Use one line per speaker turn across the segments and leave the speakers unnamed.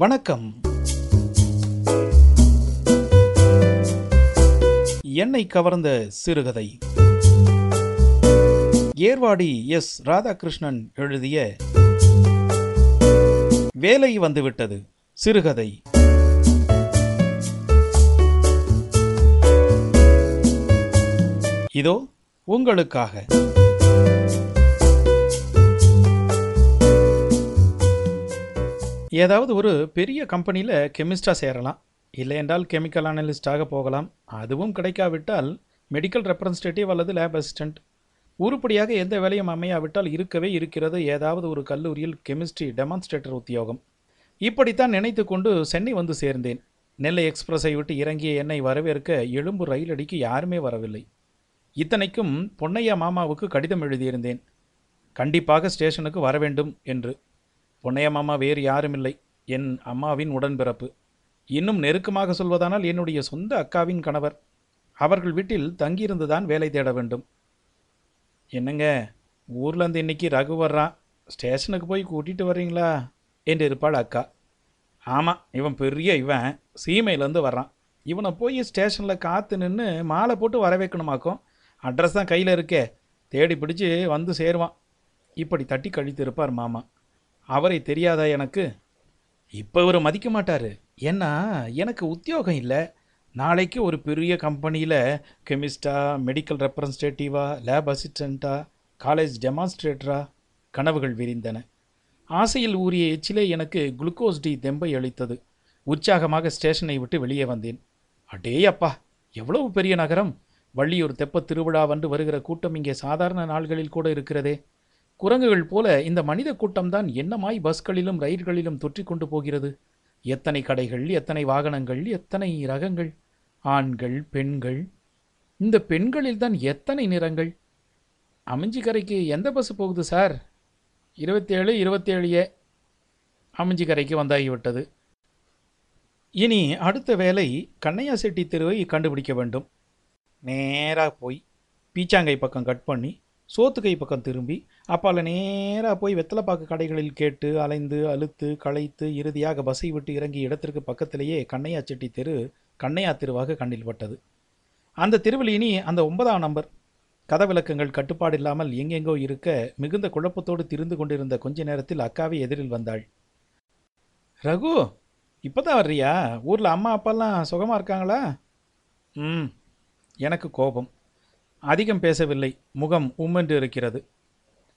வணக்கம். என்னை கவர்ந்த சிறுகதை. ஏர்வாடி எஸ். ராதாகிருஷ்ணன் எழுதிய வேலை வந்துவிட்டது சிறுகதை. இதோ உங்களுக்காக. ஏதாவது ஒரு பெரிய கம்பெனியில் கெமிஸ்டாக சேரலாம். இல்லை என்றால் கெமிக்கல் அனலிஸ்டாக போகலாம். அதுவும் கிடைக்காவிட்டால் மெடிக்கல் ரெப்ரசன்டேட்டிவ் அல்லது லேப் அசிஸ்டண்ட் உருப்படியாக எந்த வேலையும் அமையாவிட்டால் இருக்கவே இருக்கிறது ஏதாவது ஒரு கல்லூரியில் கெமிஸ்ட்ரி டெமான்ஸ்ட்ரேட்டர் உத்தியோகம். இப்படித்தான் நினைத்து கொண்டு சென்னை வந்து சேர்ந்தேன். நெல்லை எக்ஸ்பிரஸை விட்டு இறங்கிய என்னை வரவேற்க எழும்பு ரயில் அடிக்கு யாருமே வரவில்லை. இத்தனைக்கும் பொன்னையா மாமாவுக்கு கடிதம் எழுதியிருந்தேன். கண்டிப்பாக ஸ்டேஷனுக்கு வர வேண்டும் என்று. பொன்னையா மாமா வேறு யாருமில்லை. என் அம்மாவின் உடன்பிறப்பு. இன்னும் நெருக்கமாக சொல்வதானால் என்னுடைய சொந்த அக்காவின் கணவர். அவர்கள் வீட்டில் தங்கியிருந்துதான் வேலை தேட வேண்டும். என்னங்க ஊர்லேருந்து இன்னைக்கு ரகு வர்றான் ஸ்டேஷனுக்கு போய் கூட்டிகிட்டு வர்றீங்களா? என்று இருப்பாள் அக்கா. ஆமாம் இவன் பெரிய இவன். சீமையிலேருந்து வர்றான். இவனை போய் ஸ்டேஷனில் காத்து நின்று மாலை போட்டு வர வைக்கணுமாக்கும்? அட்ரஸ் தான் கையில் இருக்கே. தேடி பிடிச்சி வந்து சேருவான். இப்படி தட்டி கழித்து இருப்பார் மாமா. அவரை தெரியாதா எனக்கு? இப்போ இவர் மதிக்க மாட்டார். ஏன்னா எனக்கு உத்தியோகம் இல்லை. நாளைக்கு ஒரு பெரிய கம்பெனியில் கெமிஸ்டா மெடிக்கல் ரெப்ரசன்டேட்டிவா லேப் அசிஸ்டண்ட்டா காலேஜ் டெமான்ஸ்ட்ரேட்டரா கனவுகள் விரிந்தன. ஆசையில் ஊறிய எச்சிலே எனக்கு குளுக்கோஸ் டி தெம்பை அளித்தது. உற்சாகமாக ஸ்டேஷனை விட்டு வெளியே வந்தேன். அடே அப்பா எவ்வளவு பெரிய நகரம். வள்ளியூர் தெப்ப திருவிழா வந்து வருகிற கூட்டம் இங்கே சாதாரண நாள்களில் கூட இருக்கிறதே. குரங்குகள் போல இந்த மனித கூட்டம்தான் என்னமாய் பஸ்களிலும் ரயில்களிலும் தொற்றி கொண்டு போகிறது? எத்தனை கடைகள் எத்தனை வாகனங்கள் எத்தனை ரகங்கள்? ஆண்கள் பெண்கள்? இந்த பெண்களில் தான் எத்தனை நிறங்கள்? அமைஞ்சிக்கரைக்கு எந்த பஸ் போகுது சார் இருபத்தேழு இருபத்தேழு ஏ அமைஞ்சிக்கரைக்கு வந்தாகிவிட்டது. இனி அடுத்த வேலை கண்ணையா செட்டி தெருவை கண்டுபிடிக்க வேண்டும். நேராக போய் பீச்சாங்கை பக்கம் கட் பண்ணி சோத்துக்கை பக்கம் திரும்பி அப்பால நேராக போய் வெத்தலைப்பாக்கு கடைகளில் கேட்டு அலைந்து அழுத்து களைத்து இறுதியாக பஸ்ஸை விட்டு இறங்கி இடத்திற்கு பக்கத்திலேயே கண்ணையா செட்டி தெரு கண்ணையா தெருவாக கண்ணில் பட்டது. அந்த தெருவில் இனி அந்த ஒன்பதாம் நம்பர். கதவிலக்கங்கள் கட்டுப்பாடு இல்லாமல் எங்கெங்கோ இருக்க மிகுந்த குழப்பத்தோடு திரிந்து கொண்டிருந்த கொஞ்ச நேரத்தில் அக்காவே எதிரில் வந்தாள். ரகு இப்போதான் வர்றியா? ஊரில் அம்மா அப்பாலாம் சுகமாக இருக்காங்களா? ம் எனக்கு கோபம். அதிகம் பேசவில்லை. முகம் உம்மென்று இருக்கிறது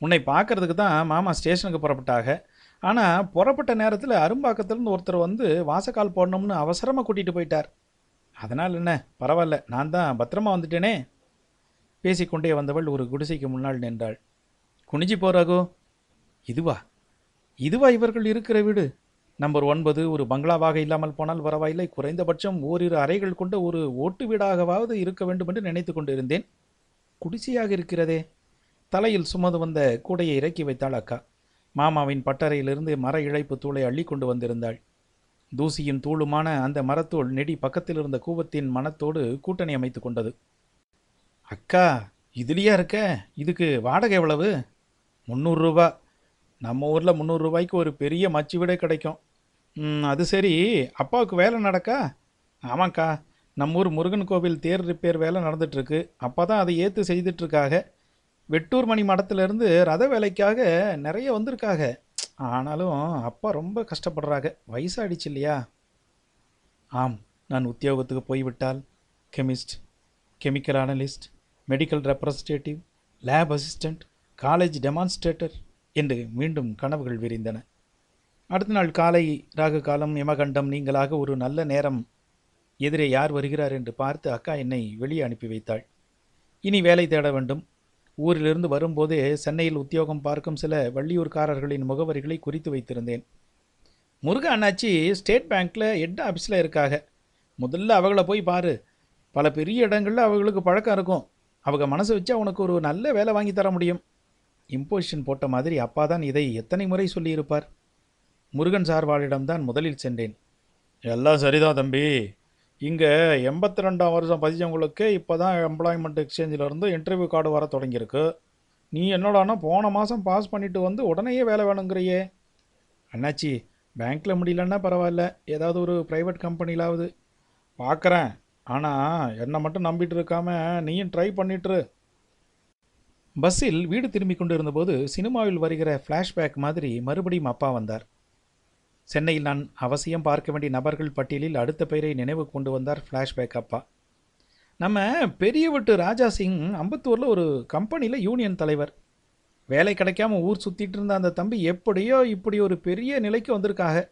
உன்னை பார்க்கறதுக்கு தான் மாமா ஸ்டேஷனுக்கு புறப்பட்டாக ஆனால் புறப்பட்ட நேரத்தில் அரும்பாக்கத்துலேருந்து ஒருத்தர் வந்து வாசக்கால் போடணும்னு அவசரமாக கூட்டிகிட்டு போயிட்டார். அதனால் என்ன? பரவாயில்ல நான் தான் பத்திரமா வந்துட்டேனே. பேசிக்கொண்டே வந்தவள் ஒரு குடிசைக்கு முன்னால் நின்றாள். குனிஞ்சி போகிறாகோ இதுவா? இதுவா இவர்கள் இருக்கிற வீடு? நம்பர் ஒன்பது ஒரு பங்களாவாக இல்லாமல் போனால் பரவாயில்லை. குறைந்தபட்சம் ஓரிரு அறைகள் கொண்ட ஒரு ஓட்டு வீடாகவாவது இருக்க வேண்டும் என்று நினைத்து கொண்டிருந்தேன். குடிசையாக இருக்கிறதே. தலையில் சுமது வந்த கூடையை இறக்கி வைத்தாள் அக்கா. மாமாவின் பட்டறையிலிருந்து மர இழைப்பு தூளை அள்ளி கொண்டு வந்திருந்தாள். தூசியும் தூளுமான அந்த மரத்தூள் நெடி பக்கத்தில் இருந்த கூவத்தின் மனத்தோடு கூட்டணி அமைத்து கொண்டது. அக்கா இதுலையா இருக்க? இதுக்கு வாடகை எவ்வளவு? முந்நூறுரூவா நம்ம ஊரில் முந்நூறுரூவாய்க்கு ஒரு பெரிய மச்சு வீடே கிடைக்கும். அது சரி. அப்பாவுக்கு வேலை நடக்கா? ஆமாங்க்கா நம்ம ஊர் முருகன் கோவில் தேர் ரிப்பேர் வேலை நடந்துகிட்ருக்கு அப்போ தான் அதை ஏற்று செய்துட்ருக்காக வெட்டூர் மணி மடத்துலேருந்து ரத வேலைக்காக நிறைய வந்திருக்காக. ஆனாலும் அப்பா ரொம்ப கஷ்டப்படுறாங்க வயசாயிடுச்சு இல்லையா? ஆம் நான் உத்தியோகத்துக்கு போய்விட்டால். Chemist chemical analyst medical representative lab assistant college demonstrator என்று மீண்டும் கனவுகள் விரிந்தன. அடுத்த நாள் காலை ராகு காலம் யமகண்டம் நீங்களாக ஒரு நல்ல நேரம் எதிரே யார் வருகிறார் என்று பார்த்து அக்கா என்னை வெளியே அனுப்பி வைத்தாள். இனி வேலை தேட வேண்டும். ஊரிலிருந்து வரும்போதே சென்னையில் உத்தியோகம் பார்க்கும் சில வள்ளியூர்காரர்களின் முகவரிகளை குறித்து வைத்திருந்தேன். முருக அண்ணாச்சி ஸ்டேட் பேங்க்கில் ஹெட் ஆஃபீஸில் இருக்காக. முதல்ல அவங்கள போய் பாரு. பல பெரிய இடங்களில் அவங்களுக்கு பழக்கம் இருக்கும். அவங்க மனசு வச்சு அவனுக்கு ஒரு நல்ல வேலை வாங்கி தர முடியும். இம்போசிஷன் போட்ட மாதிரி அப்பா தான் இதை எத்தனை முறை சொல்லியிருப்பார். முருகன் சார்வாளிடம்தான் முதலில் சென்றேன். எல்லாம் சரிதான் தம்பி. இங்கே எண்பத்தி ரெண்டாம் வருஷம் பதிச்சவங்களுக்கு இப்போ தான் எம்ப்ளாய்மெண்ட் எக்ஸ்சேஞ்சிலேருந்து இன்டர்வியூ கார்டு வர தொடங்கியிருக்கு. நீ என்னடானா போன மாதம் பாஸ் பண்ணிவிட்டு வந்து உடனேயே வேலை வேணுங்கிறியே. அண்ணாச்சி பேங்க்கில் முடியலன்னா பரவாயில்ல. ஏதாவது ஒரு ப்ரைவேட் கம்பெனிலாவது பார்க்குறேன் ஆனால் என்னை மட்டும் நம்பிட்டு இருக்காம நீயும் ட்ரை பண்ணிட்டுரு பஸ்ஸில் வீடு திரும்பி கொண்டு இருந்தபோது சினிமாவில் வருகிற ஃப்ளாஷ்பேக் மாதிரி மறுபடியும் அப்பா வந்தார். சென்னையில் நான் அவசியம் பார்க்க வேண்டிய நபர்கள் பட்டியலில் அடுத்த பெயரை நினைவு கொண்டு வந்தார் ஃப்ளாஷ்பேக் அப்பா. நம்ம பெரிய வீட்டு ராஜா சிங் அம்பத்தூரில் ஒரு கம்பெனியில் யூனியன் தலைவர். வேலை கிடைக்காம ஊர் சுற்றிட்டு இருந்த அந்த தம்பி எப்படியோ இப்படி ஒரு பெரிய நிலைக்கு வந்திருக்காக.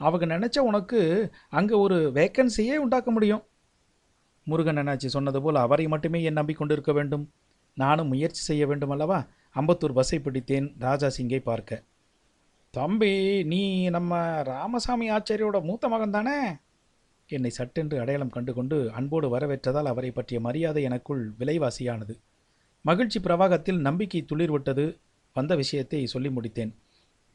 அவங்க நினச்ச உனக்கு அங்கே ஒரு வேக்கன்சியே உண்டாக்க முடியும். முருகன் அண்ணாச்சி சொன்னது போல் அவரை மட்டுமே என் நம்பிக்கொண்டு இருக்க வேண்டும். நானும் முயற்சி செய்ய வேண்டும் அல்லவா? அம்பத்தூர் பஸ்ஸை பிடித்தேன். ராஜா சிங்கை பார்க்க. தம்பி நீ நம்ம ராமசாமி ஆச்சாரியோட மூத்த மகன் தானே? என்னை சட்டென்று அடையாளம் கண்டுகொண்டு அன்போடு வரவேற்றதால் அவரை பற்றிய மரியாதை எனக்குள் விலைவாசியானது. மகிழ்ச்சி பிரவாகத்தில் நம்பிக்கை துளிர்விட்டது. வந்த விஷயத்தை சொல்லி முடித்தேன்.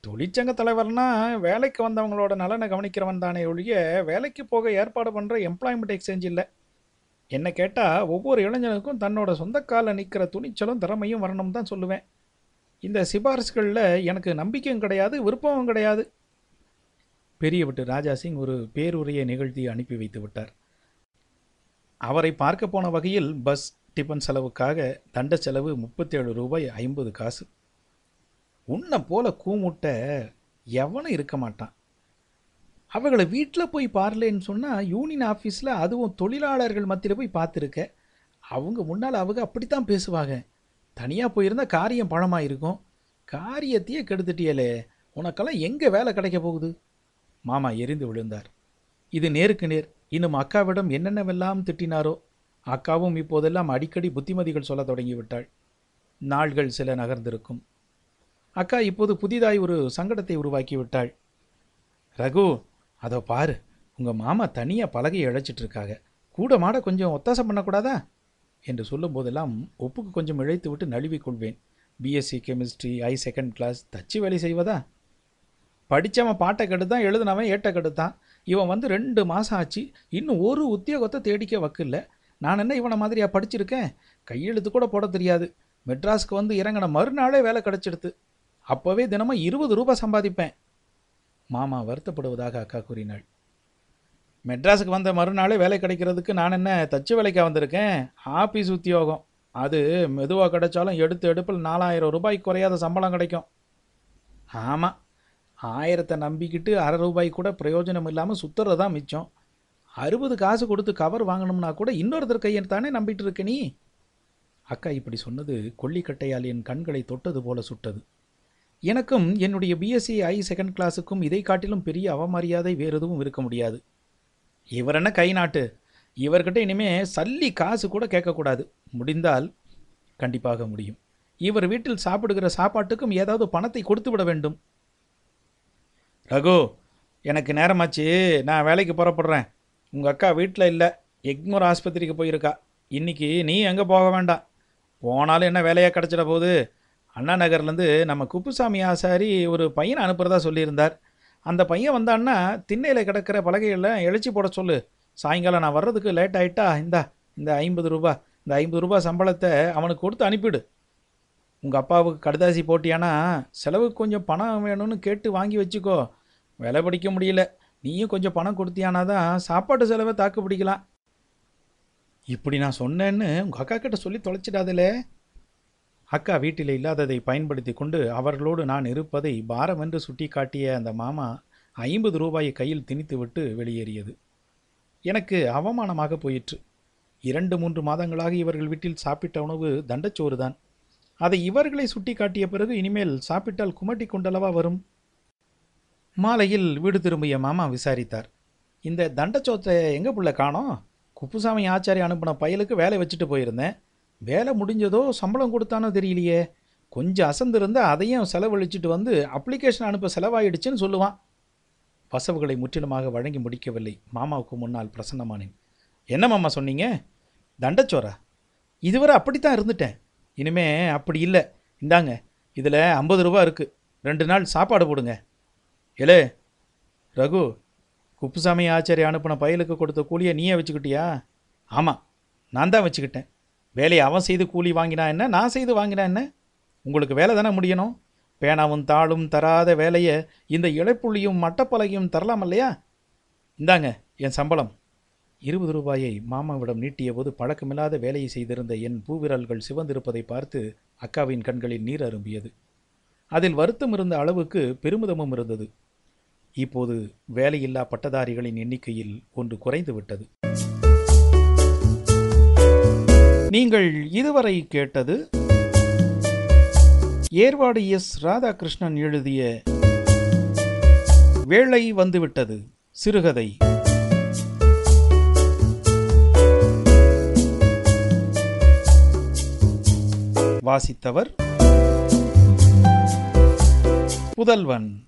தொழிற்சங்க தலைவர்னா வேலைக்கு வந்தவங்களோட நலனை கவனிக்கிறவன் தானே ஒழிய வேலைக்கு போக ஏற்பாடு பண்ணுற எம்ப்ளாய்மெண்ட் எக்ஸ்சேஞ்ச் இல்லை. என்னை கேட்டால் ஒவ்வொரு இளைஞனுக்கும் தன்னோட சொந்த காலில் நிற்கிற துணிச்சலும் திறமையும் வரணும் தான் சொல்லுவேன். இந்த சிபாரிசுகளில் எனக்கு நம்பிக்கையும் கிடையாது விருப்பமும் கிடையாது. பெரிய விட்டு ராஜா சிங் ஒரு பேருரையை நிகழ்த்தி அனுப்பி வைத்து விட்டார். அவரை பார்க்க போன வகையில் பஸ் டிஃபன் செலவுக்காக தண்ட செலவு முப்பத்தேழு ரூபாய் ஐம்பது காசு. உன்னை போல கூமுட்ட எவனும் இருக்க மாட்டான். அவங்கள வீட்டில் போய் பாரலேன்னு சொன்னால் யூனியன் ஆஃபீஸில் அதுவும் தொழிலாளர்கள் மத்தியில் போய் பார்த்துருக்க. அவங்க முன்னால் அவங்க அப்படித்தான் பேசுவாங்க. தனியாக போயிருந்தா காரியம் பழமாக இருக்கும். காரியத்தையே கெடுத்துட்டியலே. உனக்கெல்லாம் எங்கே வேலை கிடைக்க போகுது? மாமா எரிந்து விழுந்தார். இது நேருக்கு நேர். இன்னும் அக்காவிடம் என்னென்னவெல்லாம் திட்டினாரோ அக்காவும் இப்போதெல்லாம் அடிக்கடி புத்திமதிகள் சொல்ல தொடங்கிவிட்டாள். நாள்கள் சில நகர்ந்திருக்கும். அக்கா இப்போது புதிதாய் ஒரு சங்கடத்தை உருவாக்கி விட்டாள் ரகு அதோ பாரு. உங்கள் மாமா தனியாக பலகையை இழைச்சிட்டு இருக்காங்க கூட மாட கொஞ்சம் ஒத்தாசம் பண்ணக்கூடாதா? என்று சொல்லும்போதெல்லாம் உப்புக்கு கொஞ்சம் இழைத்து விட்டு நழுவிக் கொள்வேன் பிஎஸ்சி கெமிஸ்ட்ரி ஐ செகண்ட் கிளாஸ் தச்சு வேலை செய்வதா? படித்தவன் பாட்டை கெடுத்தான் எழுதினவன் ஏட்டை கெடுத்தான். இவன் வந்து ரெண்டு மாதம் ஆச்சு இன்னும் ஒரு உத்தியோகத்தை தேடிக்க வக்கில்ல. நான் என்ன இவனை மாதிரியா படிச்சிருக்கேன்? கையெழுத்து கூட போட தெரியாது. மெட்ராஸ்க்கு வந்து இறங்கின மறுநாளே வேலை கிடச்சிடுது அப்போவே தினமும் இருபது ரூபாய் சம்பாதிப்பேன். மாமா வருத்தப்படுவதாக அக்கா கூறினாள். மெட்ராஸுக்கு வந்த மறுநாளே வேலை கிடைக்கிறதுக்கு நான் என்ன தச்சு வேலைக்கா வந்திருக்கேன்? ஆஃபீஸ் உத்தியோகம். அது மெதுவாக கிடைச்சாலும் எடுத்து எடுப்பில் நாலாயிரம் ரூபாய்க்கு குறையாத சம்பளம் கிடைக்கும். ஆமாம் ஆயிரத்தை நம்பிக்கிட்டு அரை ரூபாய் கூட பிரயோஜனம் இல்லாமல் சுத்துறது தான் மிச்சம். அறுபது காசு கொடுத்து கவர் வாங்கணும்னா கூட இன்னொருத்தர் கையை தானே நம்பிட்டு இருக்க நீ? அக்கா இப்படி சொன்னது கொல்லிக்கட்டையால் என் கண்களை தொட்டது போல சுட்டது. எனக்கும் என்னுடைய பிஎஸ்சி ஐ செகண்ட் கிளாஸுக்கும் இதை காட்டிலும் பெரிய அவமரியாதை வேறு எதுவும் இருக்க முடியாது. இவர் என்ன கை நாட்டு? இவர்கிட்ட இனிமே சல்லி காசு கூட கேட்கக்கூடாது. முடிந்தால் கண்டிப்பாக முடியும். இவர் வீட்டில் சாப்பிடுகிற சாப்பாட்டுக்கும் ஏதாவது பணத்தை கொடுத்து விட வேண்டும். ரகு எனக்கு நேரமாச்சு. நான் வேலைக்கு புறப்படுறேன். உங்கள் அக்கா வீட்டில் இல்லை. எக்மோர் ஆஸ்பத்திரிக்கு போயிருக்கா. இன்னைக்கு நீ எங்கே போக வேண்டாம். போனாலும் என்ன வேலையாக கிடச்சிட போகுது? அண்ணா நகர்லேருந்து நம்ம குப்புசாமி ஆசாரி ஒரு பையனை அனுப்புகிறதா சொல்லியிருந்தார். அந்த பையன் வந்தான்னா திண்ணையில் கிடக்கிற பலகைகளில் எழுச்சி போட சொல்லு. சாயங்காலம் நான் வர்றதுக்கு லேட் ஆகிட்டா இந்தா இந்த ஐம்பது ரூபா இந்த ஐம்பது ரூபா சம்பளத்தை அவனுக்கு கொடுத்து அனுப்பிடு உங்கள் அப்பாவுக்கு கடுதாசி போட்டியானா செலவுக்கு கொஞ்சம் பணம் வேணும்னு கேட்டு வாங்கி வச்சுக்கோ. விலை பிடிக்க முடியல. நீயும் கொஞ்சம் பணம் கொடுத்தியானா தான் சாப்பாட்டு செலவை தாக்கு பிடிக்கலாம். இப்படி நான் சொன்னேன்னு உங்கள் அக்கா கிட்ட சொல்லி தொலைச்சிடாதலே அக்கா வீட்டில் இல்லாததை பயன்படுத்தி கொண்டு அவர்களோடு நான் இருப்பதை பாரமென்று என்று சுட்டிக்காட்டிய அந்த மாமா ஐம்பது ரூபாயை கையில் திணித்துவிட்டு வெளியேறியது. எனக்கு அவமானமாக போயிற்று. இரண்டு மூன்று மாதங்களாக இவர்கள் வீட்டில் சாப்பிட்ட உணவு தண்டச்சோறு தான் அதை இவர்களை சுட்டி காட்டிய பிறகு இனிமேல் சாப்பிட்டால் குமட்டி கொண்டளவா வரும்? மாலையில் வீடு திரும்பிய மாமா விசாரித்தார். இந்த தண்டச்சோத்தை எங்கே புள்ள காணோம்? குப்புசாமி ஆச்சாரி அனுப்பின பயலுக்கு வேலை வச்சுட்டு போயிருந்தேன். வேலை முடிஞ்சதோ சம்பளம் கொடுத்தானோ தெரியலையே. கொஞ்சம் அசந்திருந்த அதையும் செலவழிச்சிட்டு வந்து அப்ளிகேஷன் அனுப்ப செலவாயிடுச்சுன்னு சொல்லுவான். பசவுகளை முற்றிலுமாக வழங்கி முடிக்கவில்லை. மாமாவுக்கு முன்னால் பிரசன்னமானேன். என்ன மாமா சொன்னீங்க? தண்டச்சோரா? இதுவரை அப்படித்தான் இருந்துட்டேன். இனிமே அப்படி இல்லை. இந்தாங்க இதில் ஐம்பது ரூபா இருக்குது ரெண்டு நாள் சாப்பாடு போடுங்க. ஏலே ரகு குப்புசாமி ஆச்சாரி அனுப்பின பயலுக்கு கொடுத்த கூலியை நீயே வச்சுக்கிட்டியா? ஆமாம் நான் தான் வச்சுக்கிட்டேன். வேலையை அவன் செய்து கூலி வாங்கினா என்ன? நான் செய்து வாங்கினா என்ன? உங்களுக்கு வேலை தானே முடியணும்? பேனாவும் தாளும் தராத வேலையை இந்த இழைப்புள்ளியும் மட்டப்பலகையும் தரலாம் இல்லையா? இந்தாங்க என் சம்பளம். இருபது ரூபாயை மாமாவிடம் நீட்டிய போது பழக்கமில்லாத வேலையை செய்திருந்த என் பூவிரல்கள் சிவந்திருப்பதை பார்த்து அக்காவின் கண்களில் நீர் அரும்பியது. அதில் வருத்தம் இருந்த அளவுக்கு பெருமிதமும் இருந்தது. இப்போது வேலையில்லா பட்டதாரிகளின் எண்ணிக்கையில் ஒன்று குறைந்து விட்டது நீங்கள் இதுவரை கேட்டது ஏர்வாடு எஸ் ராதாகிருஷ்ணன் எழுதிய வேளை வந்துவிட்டது சிறுகதை. வாசித்தவர் புதல்வன்.